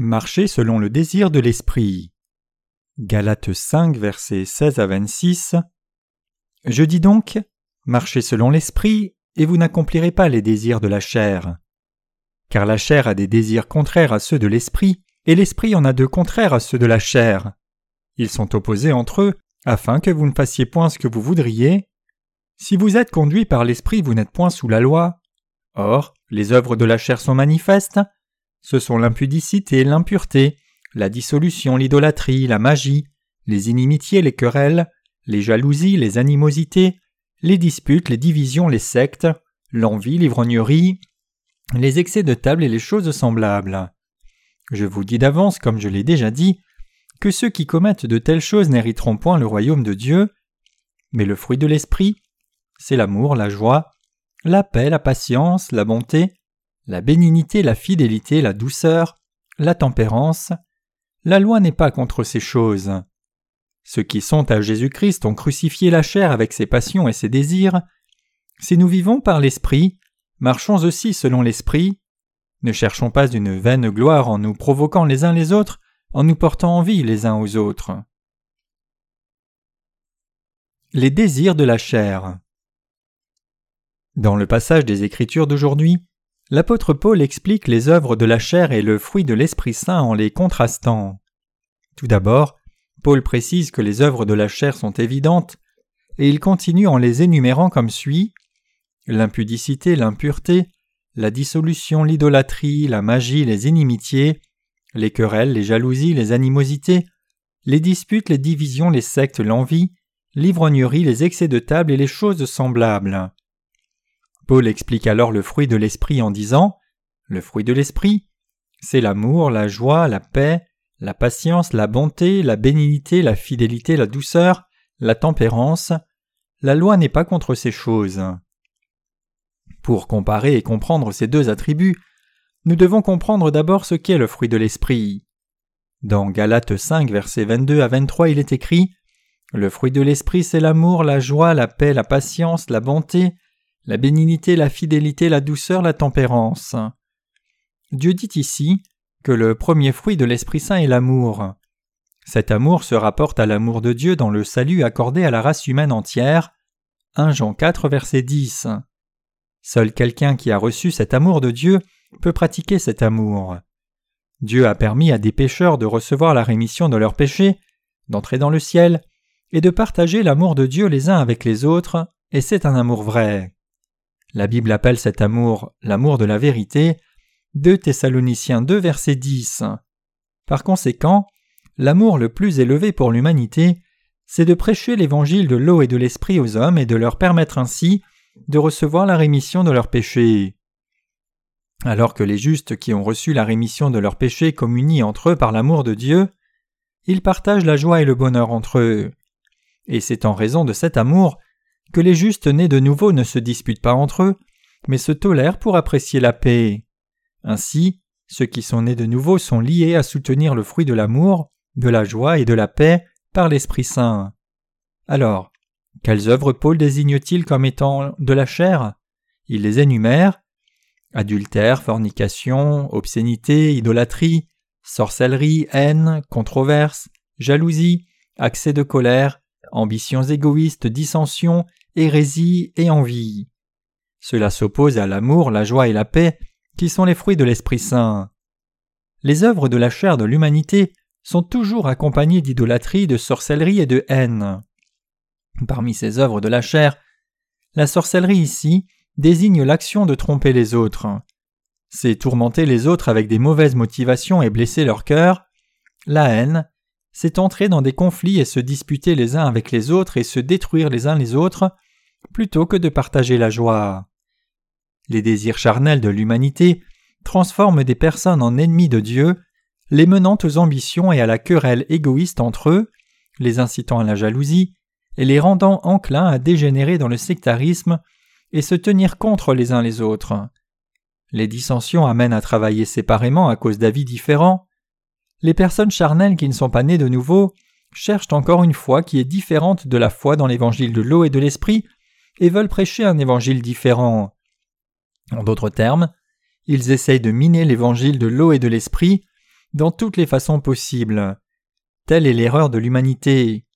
Marcher selon le désir de l'esprit. Galates 5, versets 16 à 26. Je dis donc, marchez selon l'esprit, et vous n'accomplirez pas les désirs de la chair. Car la chair a des désirs contraires à ceux de l'esprit, et l'esprit en a de contraires à ceux de la chair. Ils sont opposés entre eux, afin que vous ne fassiez point ce que vous voudriez. Si vous êtes conduit par l'esprit, vous n'êtes point sous la loi. Or, les œuvres de la chair sont manifestes. Ce sont l'impudicité, l'impureté, la dissolution, l'idolâtrie, la magie, les inimitiés, les querelles, les jalousies, les animosités, les disputes, les divisions, les sectes, l'envie, l'ivrognerie, les excès de table et les choses semblables. Je vous dis d'avance, comme je l'ai déjà dit, que ceux qui commettent de telles choses n'hériteront point le royaume de Dieu, mais le fruit de l'esprit, c'est l'amour, la joie, la paix, la patience, la bonté, la bénignité, la fidélité, la douceur, la tempérance. La loi n'est pas contre ces choses. Ceux qui sont à Jésus-Christ ont crucifié la chair avec ses passions et ses désirs. Si nous vivons par l'Esprit, marchons aussi selon l'Esprit. Ne cherchons pas une vaine gloire en nous provoquant les uns les autres, en nous portant envie les uns aux autres. Les désirs de la chair. Dans le passage des Écritures d'aujourd'hui, l'apôtre Paul explique les œuvres de la chair et le fruit de l'Esprit Saint en les contrastant. Tout d'abord, Paul précise que les œuvres de la chair sont évidentes, et il continue en les énumérant comme suit l'impudicité, l'impureté, la dissolution, l'idolâtrie, la magie, les inimitiés, les querelles, les jalousies, les animosités, les disputes, les divisions, les sectes, l'envie, l'ivrognerie, les excès de table et les choses semblables. Paul explique alors le fruit de l'esprit en disant Le fruit de l'esprit, c'est l'amour, la joie, la paix, la patience, la bonté, la bénignité, la fidélité, la douceur, la tempérance. La loi n'est pas contre ces choses. Pour comparer et comprendre ces deux attributs, nous devons comprendre d'abord ce qu'est le fruit de l'esprit. Dans Galates 5, versets 22 à 23, il est écrit Le fruit de l'esprit, c'est l'amour, la joie, la paix, la patience, la bonté, la bénignité, la fidélité, la douceur, la tempérance. Dieu dit ici que le premier fruit de l'Esprit Saint est l'amour. Cet amour se rapporte à l'amour de Dieu dans le salut accordé à la race humaine entière. 1 Jean 4 verset 10. Seul quelqu'un qui a reçu cet amour de Dieu peut pratiquer cet amour. Dieu a permis à des pécheurs de recevoir la rémission de leurs péchés, d'entrer dans le ciel, et de partager l'amour de Dieu les uns avec les autres, et c'est un amour vrai. La Bible appelle cet amour l'amour de la vérité. 2 Thessaloniciens 2 verset 10. Par conséquent, l'amour le plus élevé pour l'humanité, c'est de prêcher l'évangile de l'eau et de l'esprit aux hommes et de leur permettre ainsi de recevoir la rémission de leurs péchés. Alors que les justes qui ont reçu la rémission de leurs péchés communient entre eux par l'amour de Dieu, ils partagent la joie et le bonheur entre eux. Et c'est en raison de cet amour que les justes nés de nouveau ne se disputent pas entre eux, mais se tolèrent pour apprécier la paix. Ainsi, ceux qui sont nés de nouveau sont liés à soutenir le fruit de l'amour, de la joie et de la paix par l'Esprit Saint. Alors, quelles œuvres Paul désigne-t-il comme étant de la chair? Il les énumère adultère, fornication, obscénité, idolâtrie, sorcellerie, haine, controverse, jalousie, accès de colère, ambitions égoïstes, dissensions, hérésie et envie. Cela s'oppose à l'amour, la joie et la paix, qui sont les fruits de l'Esprit Saint. Les œuvres de la chair de l'humanité sont toujours accompagnées d'idolâtrie, de sorcellerie et de haine. Parmi ces œuvres de la chair, la sorcellerie ici désigne l'action de tromper les autres. C'est tourmenter les autres avec des mauvaises motivations et blesser leur cœur. La haine, c'est entrer dans des conflits et se disputer les uns avec les autres et se détruire les uns les autres, plutôt que de partager la joie. Les désirs charnels de l'humanité transforment des personnes en ennemis de Dieu, les menant aux ambitions et à la querelle égoïste entre eux, les incitant à la jalousie, et les rendant enclins à dégénérer dans le sectarisme et se tenir contre les uns les autres. Les dissensions amènent à travailler séparément à cause d'avis différents, les personnes charnelles qui ne sont pas nées de nouveau cherchent encore une foi qui est différente de la foi dans l'évangile de l'eau et de l'esprit et veulent prêcher un évangile différent. En d'autres termes, ils essayent de miner l'évangile de l'eau et de l'esprit dans toutes les façons possibles. Telle est l'erreur de l'humanité.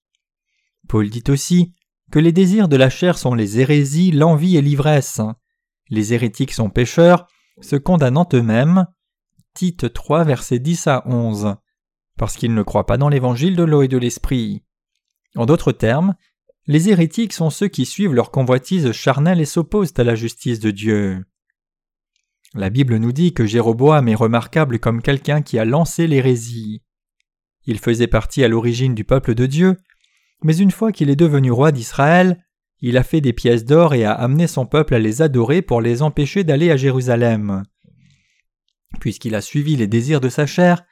Paul dit aussi que les désirs de la chair sont les hérésies, l'envie et l'ivresse. Les hérétiques sont pécheurs, se condamnant eux-mêmes. Tite 3, versets 10 à 11. Parce qu'ils ne croient pas dans l'évangile de l'eau et de l'esprit. En d'autres termes, les hérétiques sont ceux qui suivent leur convoitise charnelle et s'opposent à la justice de Dieu. La Bible nous dit que Jéroboam est remarquable comme quelqu'un qui a lancé l'hérésie. Il faisait partie à l'origine du peuple de Dieu, mais une fois qu'il est devenu roi d'Israël, il a fait des pièces d'or et a amené son peuple à les adorer pour les empêcher d'aller à Jérusalem. Puisqu'il a suivi les désirs de sa chair,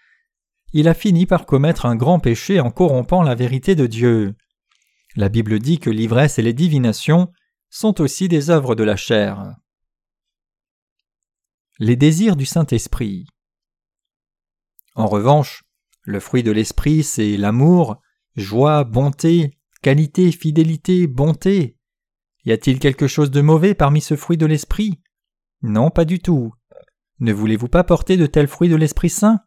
il a fini par commettre un grand péché en corrompant la vérité de Dieu. La Bible dit que l'ivresse et les divinations sont aussi des œuvres de la chair. Les désirs du Saint-Esprit. En revanche, le fruit de l'Esprit, c'est l'amour, joie, bonté, qualité, fidélité, bonté. Y a-t-il quelque chose de mauvais parmi ce fruit de l'Esprit? Non, pas du tout. Ne voulez-vous pas porter de tels fruits de l'Esprit Saint?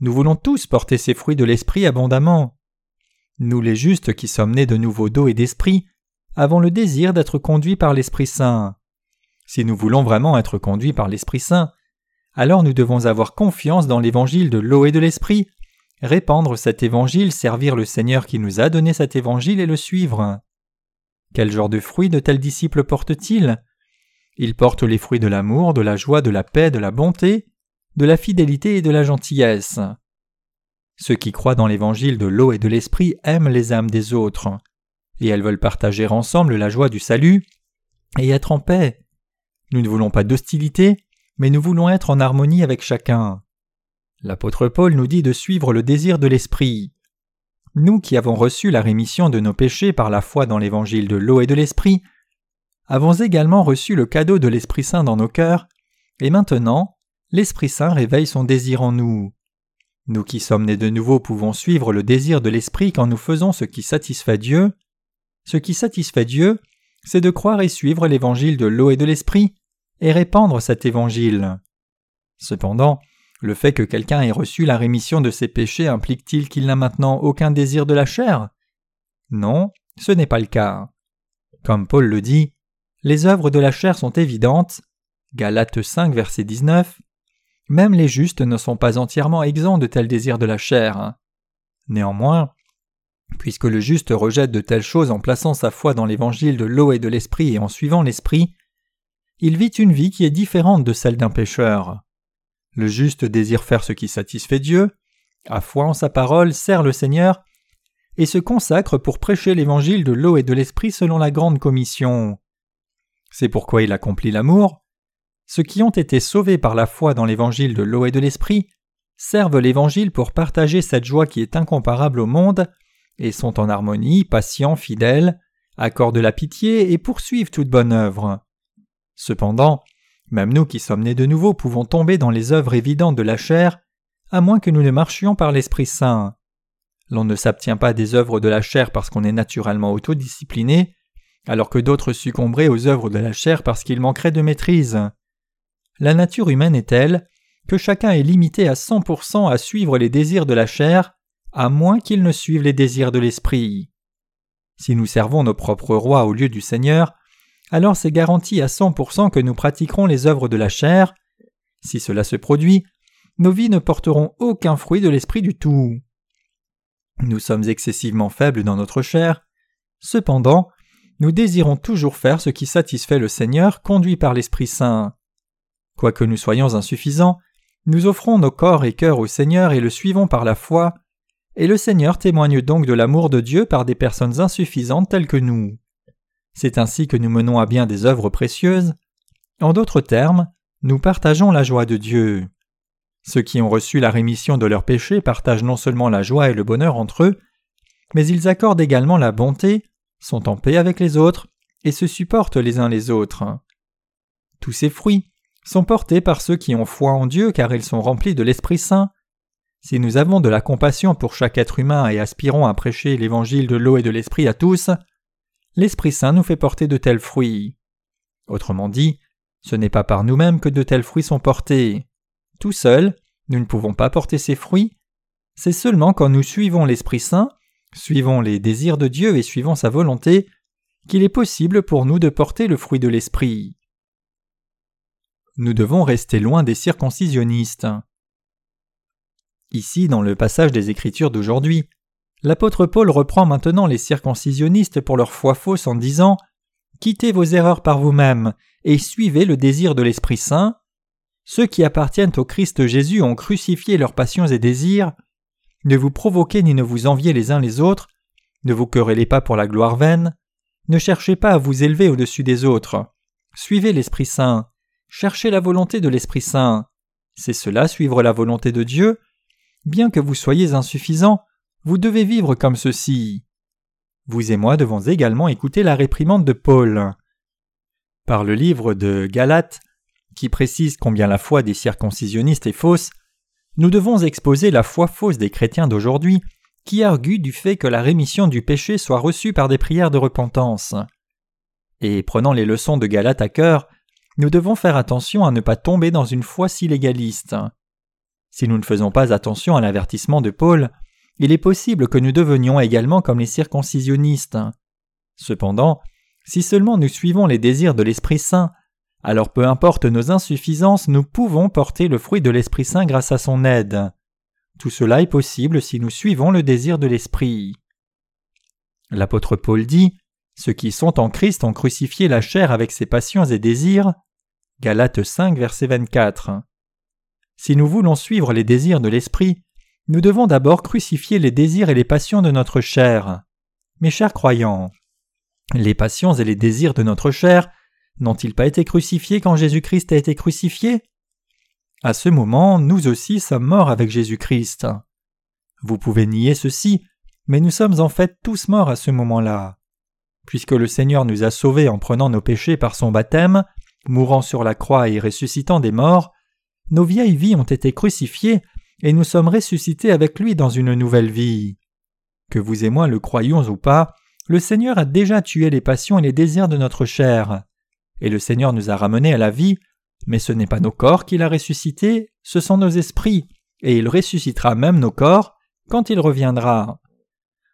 Nous voulons tous porter ces fruits de l'Esprit abondamment. Nous les justes qui sommes nés de nouveau d'eau et d'esprit avons le désir d'être conduits par l'Esprit Saint. Si nous voulons vraiment être conduits par l'Esprit Saint, alors nous devons avoir confiance dans l'évangile de l'eau et de l'Esprit répandre cet évangile, servir le Seigneur qui nous a donné cet évangile et le suivre. Quel genre de fruits de tels disciples portent-ils? Ils portent les fruits de l'amour, de la joie, de la paix, de la bonté, de la fidélité et de la gentillesse. Ceux qui croient dans l'évangile de l'eau et de l'esprit aiment les âmes des autres, et elles veulent partager ensemble la joie du salut et être en paix. Nous ne voulons pas d'hostilité, mais nous voulons être en harmonie avec chacun. L'apôtre Paul nous dit de suivre le désir de l'Esprit. Nous qui avons reçu la rémission de nos péchés par la foi dans l'évangile de l'eau et de l'Esprit, avons également reçu le cadeau de l'Esprit Saint dans nos cœurs, et maintenant l'Esprit Saint réveille son désir en nous. Nous qui sommes nés de nouveau pouvons suivre le désir de l'Esprit quand nous faisons ce qui satisfait Dieu. Ce qui satisfait Dieu, c'est de croire et suivre l'évangile de l'eau et de l'Esprit, et répandre cet évangile. Cependant, le fait que quelqu'un ait reçu la rémission de ses péchés implique-t-il qu'il n'a maintenant aucun désir de la chair? Non, ce n'est pas le cas. Comme Paul le dit, les œuvres de la chair sont évidentes. Galates 5, verset 19. Même les justes ne sont pas entièrement exempts de tels désirs de la chair. Néanmoins, puisque le juste rejette de telles choses en plaçant sa foi dans l'évangile de l'eau et de l'esprit et en suivant l'esprit, il vit une vie qui est différente de celle d'un pécheur. Le juste désire faire ce qui satisfait Dieu, a foi en sa parole, sert le Seigneur, et se consacre pour prêcher l'évangile de l'eau et de l'esprit selon la grande commission. C'est pourquoi il accomplit l'amour. Ceux qui ont été sauvés par la foi dans l'évangile de l'eau et de l'esprit servent l'évangile pour partager cette joie qui est incomparable au monde, et sont en harmonie, patients, fidèles, accordent la pitié et poursuivent toute bonne œuvre. Cependant, même nous qui sommes nés de nouveau pouvons tomber dans les œuvres évidentes de la chair, à moins que nous ne marchions par l'Esprit Saint. L'on ne s'abstient pas des œuvres de la chair parce qu'on est naturellement autodiscipliné, alors que d'autres succomberaient aux œuvres de la chair parce qu'ils manqueraient de maîtrise. La nature humaine est telle que chacun est limité à 100% à suivre les désirs de la chair, à moins qu'il ne suive les désirs de l'esprit. Si nous servons nos propres rois au lieu du Seigneur, alors c'est garanti à 100% que nous pratiquerons les œuvres de la chair. Si cela se produit, nos vies ne porteront aucun fruit de l'esprit du tout. Nous sommes excessivement faibles dans notre chair. Cependant, nous désirons toujours faire ce qui satisfait le Seigneur, conduit par l'Esprit Saint. Quoique nous soyons insuffisants, nous offrons nos corps et cœurs au Seigneur et le suivons par la foi, et le Seigneur témoigne donc de l'amour de Dieu par des personnes insuffisantes telles que nous. C'est ainsi que nous menons à bien des œuvres précieuses. En d'autres termes, nous partageons la joie de Dieu. Ceux qui ont reçu la rémission de leurs péchés partagent non seulement la joie et le bonheur entre eux, mais ils accordent également la bonté, sont en paix avec les autres et se supportent les uns les autres. Tous ces fruits sont portés par ceux qui ont foi en Dieu car ils sont remplis de l'Esprit Saint. Si nous avons de la compassion pour chaque être humain et aspirons à prêcher l'évangile de l'eau et de l'Esprit à tous, l'Esprit Saint nous fait porter de tels fruits. Autrement dit, ce n'est pas par nous-mêmes que de tels fruits sont portés. Tout seul, nous ne pouvons pas porter ses fruits. C'est seulement quand nous suivons l'Esprit Saint, suivons les désirs de Dieu et suivons sa volonté, qu'il est possible pour nous de porter le fruit de l'Esprit. Nous devons rester loin des circoncisionnistes. Ici, dans le passage des Écritures d'aujourd'hui, l'apôtre Paul reprend maintenant les circoncisionnistes pour leur foi fausse en disant Quittez vos erreurs par vous-même et suivez le désir de l'Esprit Saint. Ceux qui appartiennent au Christ Jésus ont crucifié leurs passions et désirs. Ne vous provoquez ni ne vous enviez les uns les autres, ne vous querellez pas pour la gloire vaine, ne cherchez pas à vous élever au-dessus des autres. Suivez l'Esprit Saint, cherchez la volonté de l'Esprit Saint. C'est cela suivre la volonté de Dieu. Bien que vous soyez insuffisants, vous devez vivre comme ceci. Vous et moi devons également écouter la réprimande de Paul. Par le livre de Galates, qui précise combien la foi des circoncisionnistes est fausse, nous devons exposer la foi fausse des chrétiens d'aujourd'hui qui arguent du fait que la rémission du péché soit reçue par des prières de repentance. Et prenant les leçons de Galates à cœur, nous devons faire attention à ne pas tomber dans une foi si légaliste. Si nous ne faisons pas attention à l'avertissement de Paul, il est possible que nous devenions également comme les circoncisionnistes. Cependant, si seulement nous suivons les désirs de l'Esprit Saint, alors peu importe nos insuffisances, nous pouvons porter le fruit de l'Esprit Saint grâce à son aide. Tout cela est possible si nous suivons le désir de l'Esprit. L'apôtre Paul dit Ceux qui sont en Christ ont crucifié la chair avec ses passions et désirs. Galates 5, verset 24. Si nous voulons suivre les désirs de l'Esprit, nous devons d'abord crucifier les désirs et les passions de notre chair. Mes chers croyants, les passions et les désirs de notre chair n'ont-ils pas été crucifiés quand Jésus-Christ a été crucifié? À ce moment, nous aussi sommes morts avec Jésus-Christ. Vous pouvez nier ceci, mais nous sommes en fait tous morts à ce moment-là. Puisque le Seigneur nous a sauvés en prenant nos péchés par son baptême, mourant sur la croix et ressuscitant des morts, nos vieilles vies ont été crucifiées et nous sommes ressuscités avec lui dans une nouvelle vie. Que vous et moi le croyions ou pas, le Seigneur a déjà tué les passions et les désirs de notre chair. Et le Seigneur nous a ramenés à la vie, mais ce n'est pas nos corps qu'il a ressuscités, ce sont nos esprits, et il ressuscitera même nos corps quand il reviendra.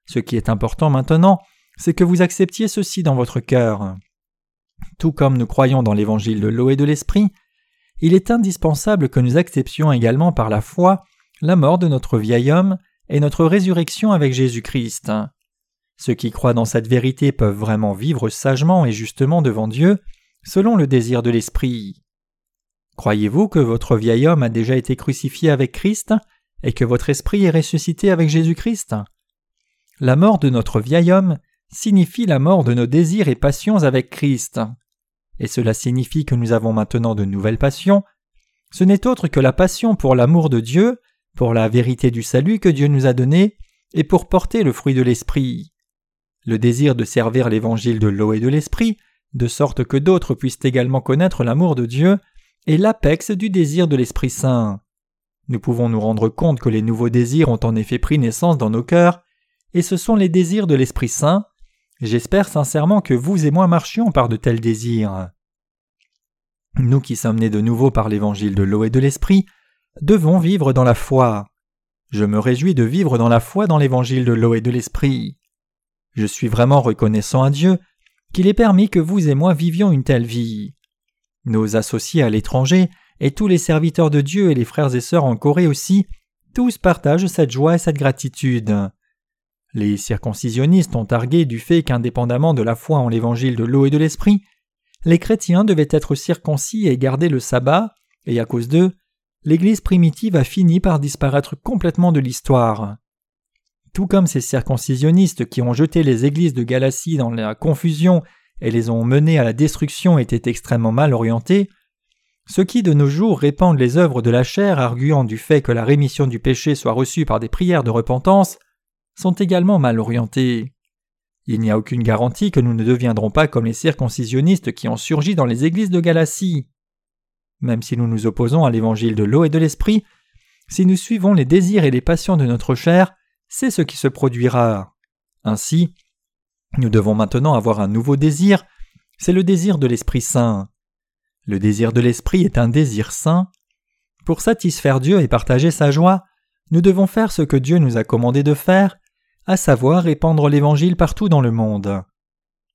Ce qui est important maintenant, c'est que vous acceptiez ceci dans votre cœur. Tout comme nous croyons dans l'évangile de l'eau et de l'esprit, il est indispensable que nous acceptions également par la foi la mort de notre vieil homme et notre résurrection avec Jésus-Christ. Ceux qui croient dans cette vérité peuvent vraiment vivre sagement et justement devant Dieu, selon le désir de l'Esprit. Croyez-vous que votre vieil homme a déjà été crucifié avec Christ et que votre esprit est ressuscité avec Jésus-Christ? La mort de notre vieil homme signifie la mort de nos désirs et passions avec Christ. Et cela signifie que nous avons maintenant de nouvelles passions. Ce n'est autre que la passion pour l'amour de Dieu pour la vérité du salut que Dieu nous a donné et pour porter le fruit de l'Esprit. Le désir de servir l'évangile de l'eau et de l'Esprit, de sorte que d'autres puissent également connaître l'amour de Dieu, est l'apex du désir de l'Esprit Saint. Nous pouvons nous rendre compte que les nouveaux désirs ont en effet pris naissance dans nos cœurs, et ce sont les désirs de l'Esprit Saint. J'espère sincèrement que vous et moi marchions par de tels désirs. Nous qui sommes nés de nouveau par l'évangile de l'eau et de l'Esprit, devons vivre dans la foi. Je me réjouis de vivre dans la foi dans l'évangile de l'eau et de l'esprit. Je suis vraiment reconnaissant à Dieu qu'il ait permis que vous et moi vivions une telle vie. Nos associés à l'étranger et tous les serviteurs de Dieu et les frères et sœurs en Corée aussi, tous partagent cette joie et cette gratitude. Les circoncisionnistes ont argué du fait qu'indépendamment de la foi en l'évangile de l'eau et de l'esprit, les chrétiens devaient être circoncis et garder le sabbat, et à cause d'eux, l'Église primitive a fini par disparaître complètement de l'histoire. Tout comme ces circoncisionnistes qui ont jeté les églises de Galatie dans la confusion et les ont menées à la destruction étaient extrêmement mal orientés, ceux qui de nos jours répandent les œuvres de la chair arguant du fait que la rémission du péché soit reçue par des prières de repentance sont également mal orientés. Il n'y a aucune garantie que nous ne deviendrons pas comme les circoncisionnistes qui ont surgi dans les églises de Galatie. Même si nous nous opposons à l'évangile de l'eau et de l'esprit, si nous suivons les désirs et les passions de notre chair, c'est ce qui se produira. Ainsi, nous devons maintenant avoir un nouveau désir, c'est le désir de l'Esprit Saint. Le désir de l'Esprit est un désir saint. Pour satisfaire Dieu et partager sa joie, nous devons faire ce que Dieu nous a commandé de faire, à savoir répandre l'Évangile partout dans le monde.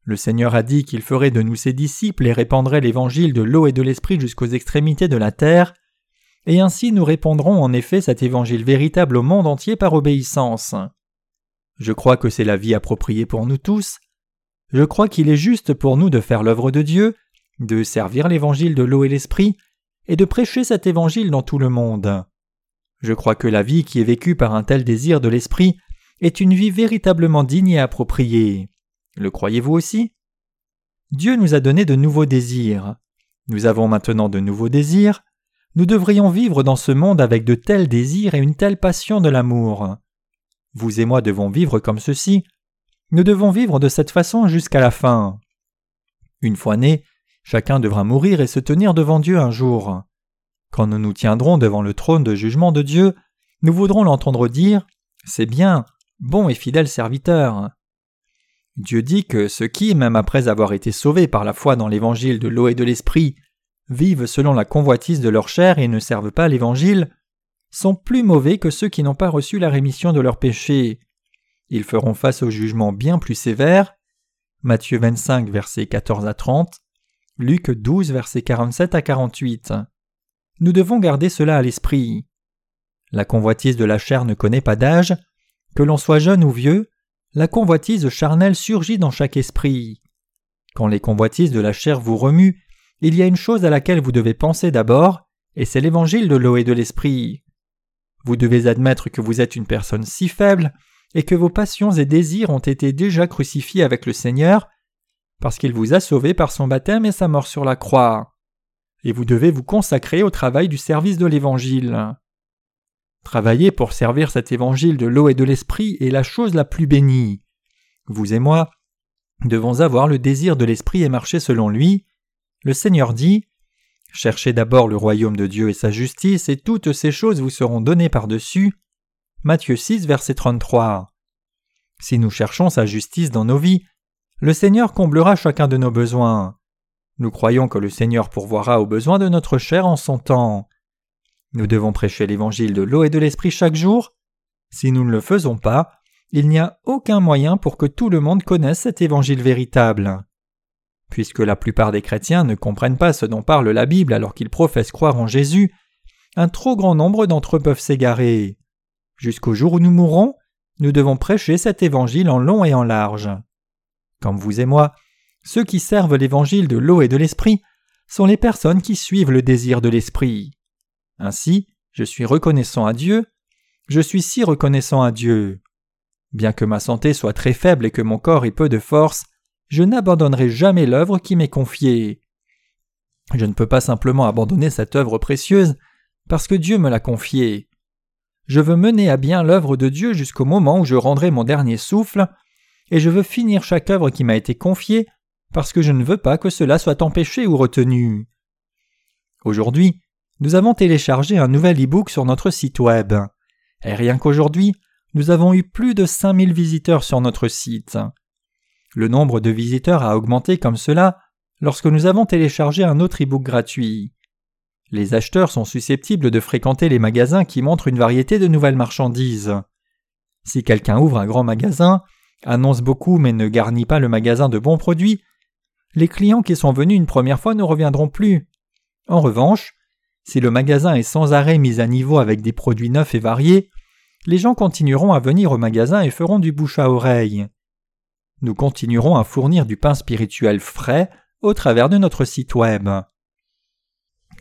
Le Seigneur a dit qu'il ferait de nous ses disciples et répandrait l'Évangile de l'eau et de l'Esprit jusqu'aux extrémités de la terre, et ainsi nous répondrons en effet cet Évangile véritable au monde entier par obéissance. Je crois que c'est la vie appropriée pour nous tous. Je crois qu'il est juste pour nous de faire l'œuvre de Dieu, de servir l'Évangile de l'eau et l'Esprit, et de prêcher cet évangile dans tout le monde. Je crois que la vie qui est vécue par un tel désir de l'esprit est une vie véritablement digne et appropriée. Le croyez-vous aussi? Dieu nous a donné de nouveaux désirs. Nous avons maintenant de nouveaux désirs. Nous devrions vivre dans ce monde avec de tels désirs et une telle passion de l'amour. Vous et moi devons vivre comme ceci. Nous devons vivre de cette façon jusqu'à la fin. Une fois nés, Chacun devra mourir et se tenir devant Dieu un jour. Quand nous nous tiendrons devant le trône de jugement de Dieu, nous voudrons l'entendre dire C'est bien, bon et fidèle serviteur. Dieu dit que ceux qui, même après avoir été sauvés par la foi dans l'évangile de l'eau et de l'esprit, vivent selon la convoitise de leur chair et ne servent pas l'évangile, sont plus mauvais que ceux qui n'ont pas reçu la rémission de leurs péchés. Ils feront face au jugement bien plus sévère. Matthieu 25, versets 14 à 30. Luc 12, versets 47 à 48. Nous devons garder cela à l'esprit. La convoitise de la chair ne connaît pas d'âge, que l'on soit jeune ou vieux, la convoitise charnelle surgit dans chaque esprit. Quand les convoitises de la chair vous remuent, il y a une chose à laquelle vous devez penser d'abord, et c'est l'évangile de l'eau et de l'esprit. Vous devez admettre que vous êtes une personne si faible, et que vos passions et désirs ont été déjà crucifiés avec le Seigneur, parce qu'il vous a sauvé par son baptême et sa mort sur la croix. Et vous devez vous consacrer au travail du service de l'Évangile. Travailler pour servir cet Évangile de l'eau et de l'Esprit est la chose la plus bénie. Vous et moi devons avoir le désir de l'Esprit et marcher selon lui. Le Seigneur dit Cherchez d'abord le royaume de Dieu et sa justice, et toutes ces choses vous seront données par-dessus. Matthieu 6, verset 33. Si nous cherchons sa justice dans nos vies, le Seigneur comblera chacun de nos besoins. Nous croyons que le Seigneur pourvoira aux besoins de notre chair en son temps. Nous devons prêcher l'évangile de l'eau et de l'esprit chaque jour. Si nous ne le faisons pas, il n'y a aucun moyen pour que tout le monde connaisse cet évangile véritable. Puisque la plupart des chrétiens ne comprennent pas ce dont parle la Bible alors qu'ils professent croire en Jésus, un trop grand nombre d'entre eux peuvent s'égarer. Jusqu'au jour où nous mourrons, nous devons prêcher cet évangile en long et en large. Comme vous et moi, ceux qui servent l'évangile de l'eau et de l'esprit sont les personnes qui suivent le désir de l'esprit. Ainsi, je suis reconnaissant à Dieu, je suis si reconnaissant à Dieu. Bien que ma santé soit très faible et que mon corps ait peu de force, je n'abandonnerai jamais l'œuvre qui m'est confiée. Je ne peux pas simplement abandonner cette œuvre précieuse parce que Dieu me l'a confiée. Je veux mener à bien l'œuvre de Dieu jusqu'au moment où je rendrai mon dernier souffle et je veux finir chaque œuvre qui m'a été confiée parce que je ne veux pas que cela soit empêché ou retenu. Aujourd'hui, nous avons téléchargé un nouvel e-book sur notre site web. Et rien qu'aujourd'hui, nous avons eu plus de 5000 visiteurs sur notre site. Le nombre de visiteurs a augmenté comme cela lorsque nous avons téléchargé un autre e-book gratuit. Les acheteurs sont susceptibles de fréquenter les magasins qui montrent une variété de nouvelles marchandises. Si quelqu'un ouvre un grand magasin, annonce beaucoup mais ne garnit pas le magasin de bons produits, les clients qui sont venus une première fois ne reviendront plus. En revanche, si le magasin est sans arrêt mis à niveau avec des produits neufs et variés, les gens continueront à venir au magasin et feront du bouche à oreille. Nous continuerons à fournir du pain spirituel frais au travers de notre site web.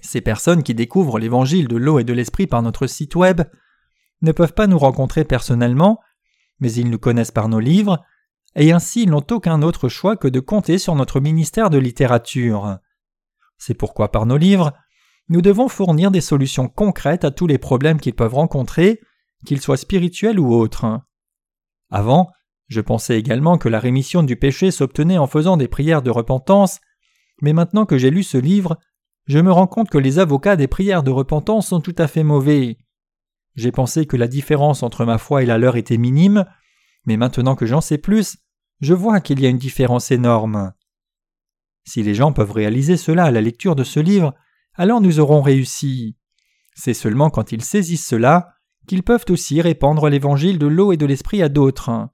Ces personnes qui découvrent l'évangile de l'eau et de l'esprit par notre site web ne peuvent pas nous rencontrer personnellement, mais ils nous connaissent par nos livres, et ainsi ils n'ont aucun autre choix que de compter sur notre ministère de littérature. C'est pourquoi par nos livres, nous devons fournir des solutions concrètes à tous les problèmes qu'ils peuvent rencontrer, qu'ils soient spirituels ou autres. Avant, je pensais également que la rémission du péché s'obtenait en faisant des prières de repentance, mais maintenant que j'ai lu ce livre, je me rends compte que les avocats des prières de repentance sont tout à fait mauvais. J'ai pensé que la différence entre ma foi et la leur était minime, mais maintenant que j'en sais plus, je vois qu'il y a une différence énorme. Si les gens peuvent réaliser cela à la lecture de ce livre, alors nous aurons réussi. C'est seulement quand ils saisissent cela qu'ils peuvent aussi répandre l'évangile de l'eau et de l'esprit à d'autres.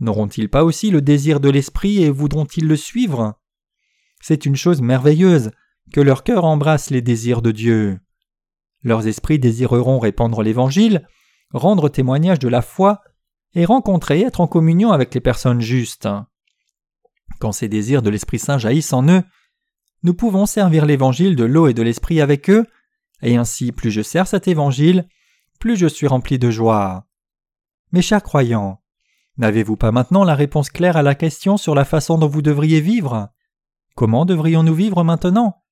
N'auront-ils pas aussi le désir de l'esprit et voudront-ils le suivre? C'est une chose merveilleuse que leur cœur embrasse les désirs de Dieu. Leurs esprits désireront répandre l'Évangile, rendre témoignage de la foi et rencontrer être en communion avec les personnes justes. Quand ces désirs de l'Esprit Saint jaillissent en eux, nous pouvons servir l'Évangile de l'eau et de l'Esprit avec eux, et ainsi plus je sers cet Évangile, plus je suis rempli de joie. Mes chers croyants, n'avez-vous pas maintenant la réponse claire à la question sur la façon dont vous devriez vivre? Comment devrions-nous vivre maintenant?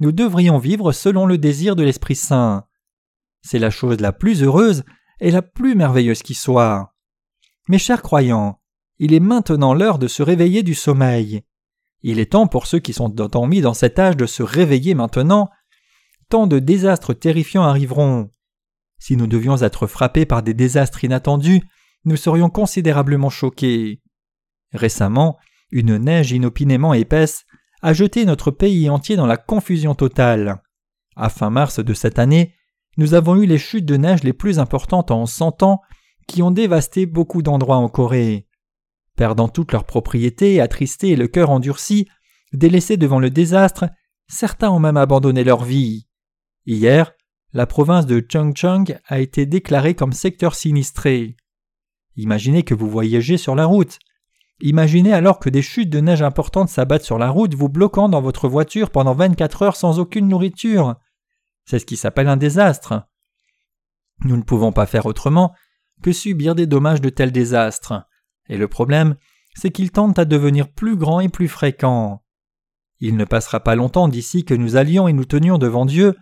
Nous devrions vivre selon le désir de l'Esprit Saint. C'est la chose la plus heureuse et la plus merveilleuse qui soit. Mes chers croyants, il est maintenant l'heure de se réveiller du sommeil. Il est temps pour ceux qui sont endormis dans cet âge de se réveiller maintenant. Tant de désastres terrifiants arriveront. Si nous devions être frappés par des désastres inattendus, nous serions considérablement choqués. Récemment, une neige inopinément épaisse a jeté notre pays entier dans la confusion totale. À fin mars de cette année, nous avons eu les chutes de neige les plus importantes en cent ans qui ont dévasté beaucoup d'endroits en Corée. Perdant toutes leurs propriétés, attristés et le cœur endurci, délaissés devant le désastre, certains ont même abandonné leur vie. Hier, la province de Chungcheong a été déclarée comme secteur sinistré. Imaginez que vous voyagez sur la route. Imaginez alors que des chutes de neige importantes s'abattent sur la route, vous bloquant dans votre voiture pendant 24 heures sans aucune nourriture. C'est ce qui s'appelle un désastre. Nous ne pouvons pas faire autrement que subir des dommages de tels désastres. Et le problème, c'est qu'ils tendent à devenir plus grands et plus fréquents. Il ne passera pas longtemps d'ici que nous allions et nous tenions devant Dieu,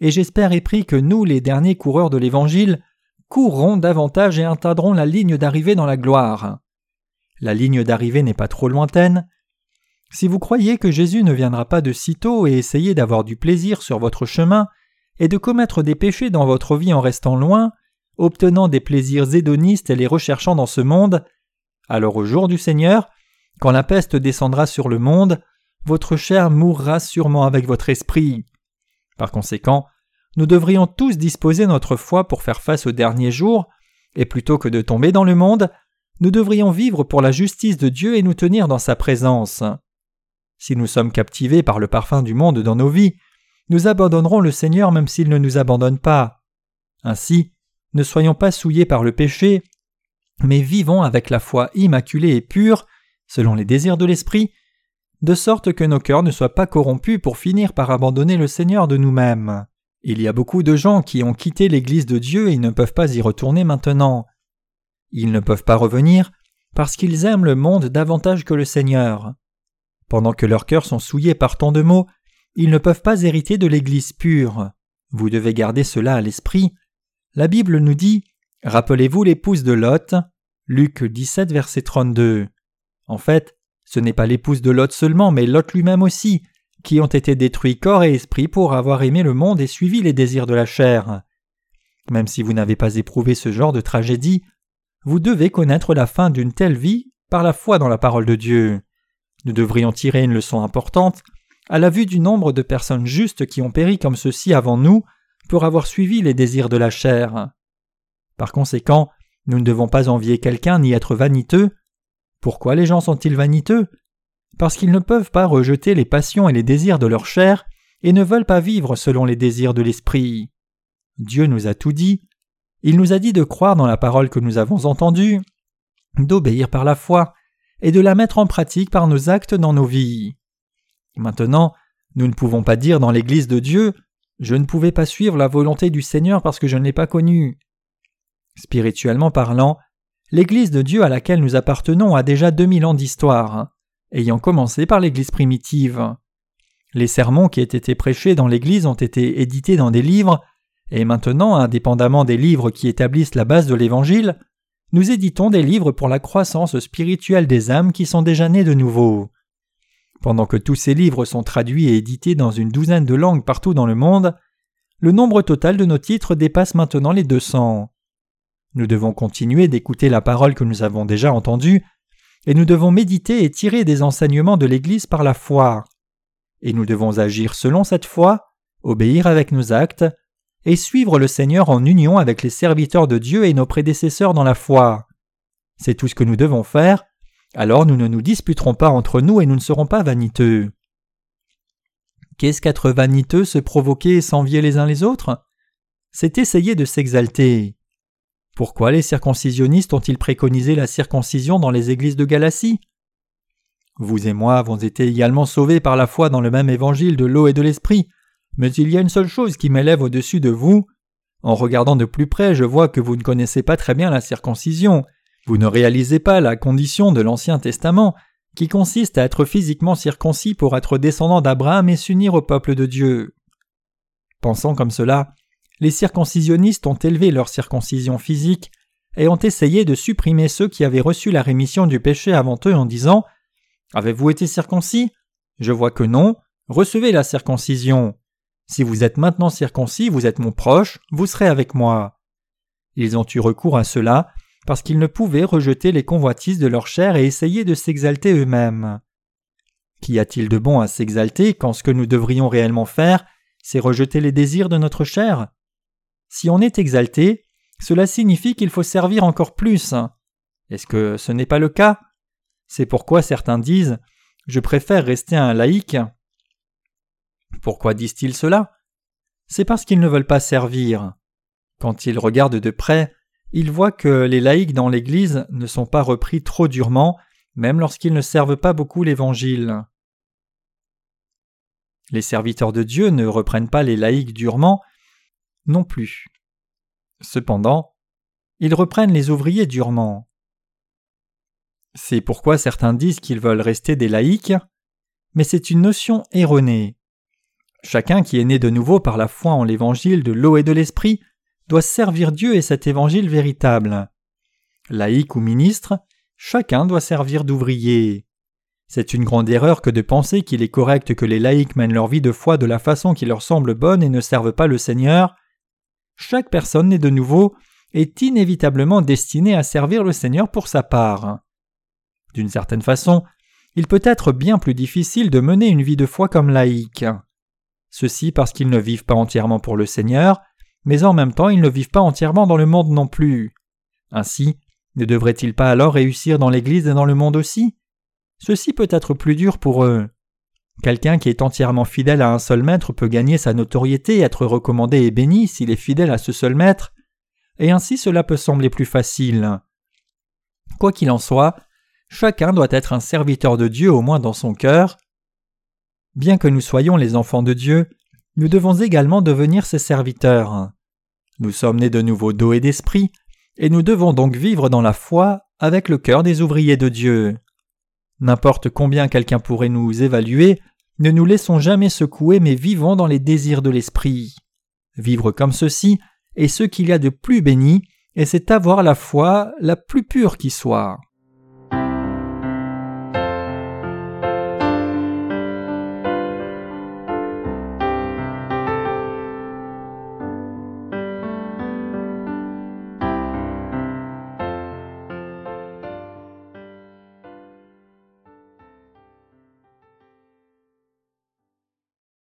et j'espère et prie que nous, les derniers coureurs de l'Évangile, courrons davantage et atteindrons la ligne d'arrivée dans la gloire. La ligne d'arrivée n'est pas trop lointaine. Si vous croyez que Jésus ne viendra pas de sitôt et essayez d'avoir du plaisir sur votre chemin et de commettre des péchés dans votre vie en restant loin, obtenant des plaisirs hédonistes et les recherchant dans ce monde, alors au jour du Seigneur, quand la peste descendra sur le monde, votre chair mourra sûrement avec votre esprit. Par conséquent, nous devrions tous disposer notre foi pour faire face au dernier jour, et plutôt que de tomber dans le monde, nous devrions vivre pour la justice de Dieu et nous tenir dans sa présence. Si nous sommes captivés par le parfum du monde dans nos vies, nous abandonnerons le Seigneur même s'il ne nous abandonne pas. Ainsi, ne soyons pas souillés par le péché, mais vivons avec la foi immaculée et pure, selon les désirs de l'Esprit, de sorte que nos cœurs ne soient pas corrompus pour finir par abandonner le Seigneur de nous-mêmes. Il y a beaucoup de gens qui ont quitté l'Église de Dieu et ne peuvent pas y retourner maintenant. Ils ne peuvent pas revenir parce qu'ils aiment le monde davantage que le Seigneur. Pendant que leurs cœurs sont souillés par tant de maux, ils ne peuvent pas hériter de l'Église pure. Vous devez garder cela à l'esprit. La Bible nous dit Rappelez-vous l'épouse de Lot. Luc 17, verset 32. En fait, ce n'est pas l'épouse de Lot seulement, mais Lot lui-même aussi, qui ont été détruits corps et esprit pour avoir aimé le monde et suivi les désirs de la chair. Même si vous n'avez pas éprouvé ce genre de tragédie, vous devez connaître la fin d'une telle vie par la foi dans la parole de Dieu. Nous devrions tirer une leçon importante à la vue du nombre de personnes justes qui ont péri comme ceci avant nous pour avoir suivi les désirs de la chair. Par conséquent, nous ne devons pas envier quelqu'un ni être vaniteux. Pourquoi les gens sont-ils vaniteux? Parce qu'ils ne peuvent pas rejeter les passions et les désirs de leur chair et ne veulent pas vivre selon les désirs de l'esprit. Dieu nous a tout dit, il nous a dit de croire dans la parole que nous avons entendue, d'obéir par la foi, et de la mettre en pratique par nos actes dans nos vies. Maintenant, nous ne pouvons pas dire dans l'Église de Dieu Je ne pouvais pas suivre la volonté du Seigneur parce que je ne l'ai pas connu. Spirituellement parlant, l'Église de Dieu à laquelle nous appartenons a déjà deux mille ans d'histoire, ayant commencé par l'Église primitive. Les sermons qui aient été prêchés dans l'Église ont été édités dans des livres et maintenant, indépendamment des livres qui établissent la base de l'Évangile, nous éditons des livres pour la croissance spirituelle des âmes qui sont déjà nées de nouveau. Pendant que tous ces livres sont traduits et édités dans une douzaine de langues partout dans le monde, le nombre total de nos titres dépasse maintenant les 200. Nous devons continuer d'écouter la parole que nous avons déjà entendue, et nous devons méditer et tirer des enseignements de l'Église par la foi. Et nous devons agir selon cette foi, obéir avec nos actes, et suivre le Seigneur en union avec les serviteurs de Dieu et nos prédécesseurs dans la foi. C'est tout ce que nous devons faire, alors nous ne nous disputerons pas entre nous et nous ne serons pas vaniteux. Qu'est-ce qu'être vaniteux, se provoquer et s'envier les uns les autres? C'est essayer de s'exalter. Pourquoi les circoncisionnistes ont-ils préconisé la circoncision dans les églises de Galatie? Vous et moi avons été également sauvés par la foi dans le même évangile de l'eau et de l'esprit, mais il y a une seule chose qui m'élève au-dessus de vous. En regardant de plus près, je vois que vous ne connaissez pas très bien la circoncision, vous ne réalisez pas la condition de l'Ancien Testament, qui consiste à être physiquement circoncis pour être descendant d'Abraham et s'unir au peuple de Dieu. Pensant comme cela, les circoncisionnistes ont élevé leur circoncision physique et ont essayé de supprimer ceux qui avaient reçu la rémission du péché avant eux en disant Avez-vous été circoncis? Je vois que non, recevez la circoncision. Si vous êtes maintenant circoncis, vous êtes mon proche, vous serez avec moi. Ils ont eu recours à cela parce qu'ils ne pouvaient rejeter les convoitises de leur chair et essayer de s'exalter eux-mêmes. Qu'y a-t-il de bon à s'exalter quand ce que nous devrions réellement faire, c'est rejeter les désirs de notre chair? Si on est exalté, cela signifie qu'il faut servir encore plus. Est-ce que ce n'est pas le cas? C'est pourquoi certains disent Je préfère rester un laïc. Pourquoi disent-ils cela? C'est parce qu'ils ne veulent pas servir. Quand ils regardent de près, il voit que les laïcs dans l'Église ne sont pas repris trop durement, même lorsqu'ils ne servent pas beaucoup l'Évangile. Les serviteurs de Dieu ne reprennent pas les laïcs durement non plus. Cependant, ils reprennent les ouvriers durement. C'est pourquoi certains disent qu'ils veulent rester des laïcs, mais c'est une notion erronée. Chacun qui est né de nouveau par la foi en l'Évangile de l'eau et de l'Esprit doit servir Dieu et cet évangile véritable. Laïc ou ministre, chacun doit servir d'ouvrier. C'est une grande erreur que de penser qu'il est correct que les laïcs mènent leur vie de foi de la façon qui leur semble bonne et ne servent pas le Seigneur. Chaque personne née de nouveau est inévitablement destinée à servir le Seigneur pour sa part. D'une certaine façon, il peut être bien plus difficile de mener une vie de foi comme laïque. Ceci parce qu'ils ne vivent pas entièrement pour le Seigneur, mais en même temps ils ne vivent pas entièrement dans le monde non plus. Ainsi, ne devraient-ils pas alors réussir dans l'Église et dans le monde aussi? Ceci peut être plus dur pour eux. Quelqu'un qui est entièrement fidèle à un seul maître peut gagner sa notoriété, être recommandé et béni s'il est fidèle à ce seul maître, et ainsi cela peut sembler plus facile. Quoi qu'il en soit, chacun doit être un serviteur de Dieu au moins dans son cœur. Bien que nous soyons les enfants de Dieu, nous devons également devenir ses serviteurs. Nous sommes nés de nouveau d'eau et d'esprit, et nous devons donc vivre dans la foi avec le cœur des ouvriers de Dieu. N'importe combien quelqu'un pourrait nous évaluer, ne nous laissons jamais secouer, mais vivons dans les désirs de l'esprit. Vivre comme ceci est ce qu'il y a de plus béni, et c'est avoir la foi la plus pure qui soit.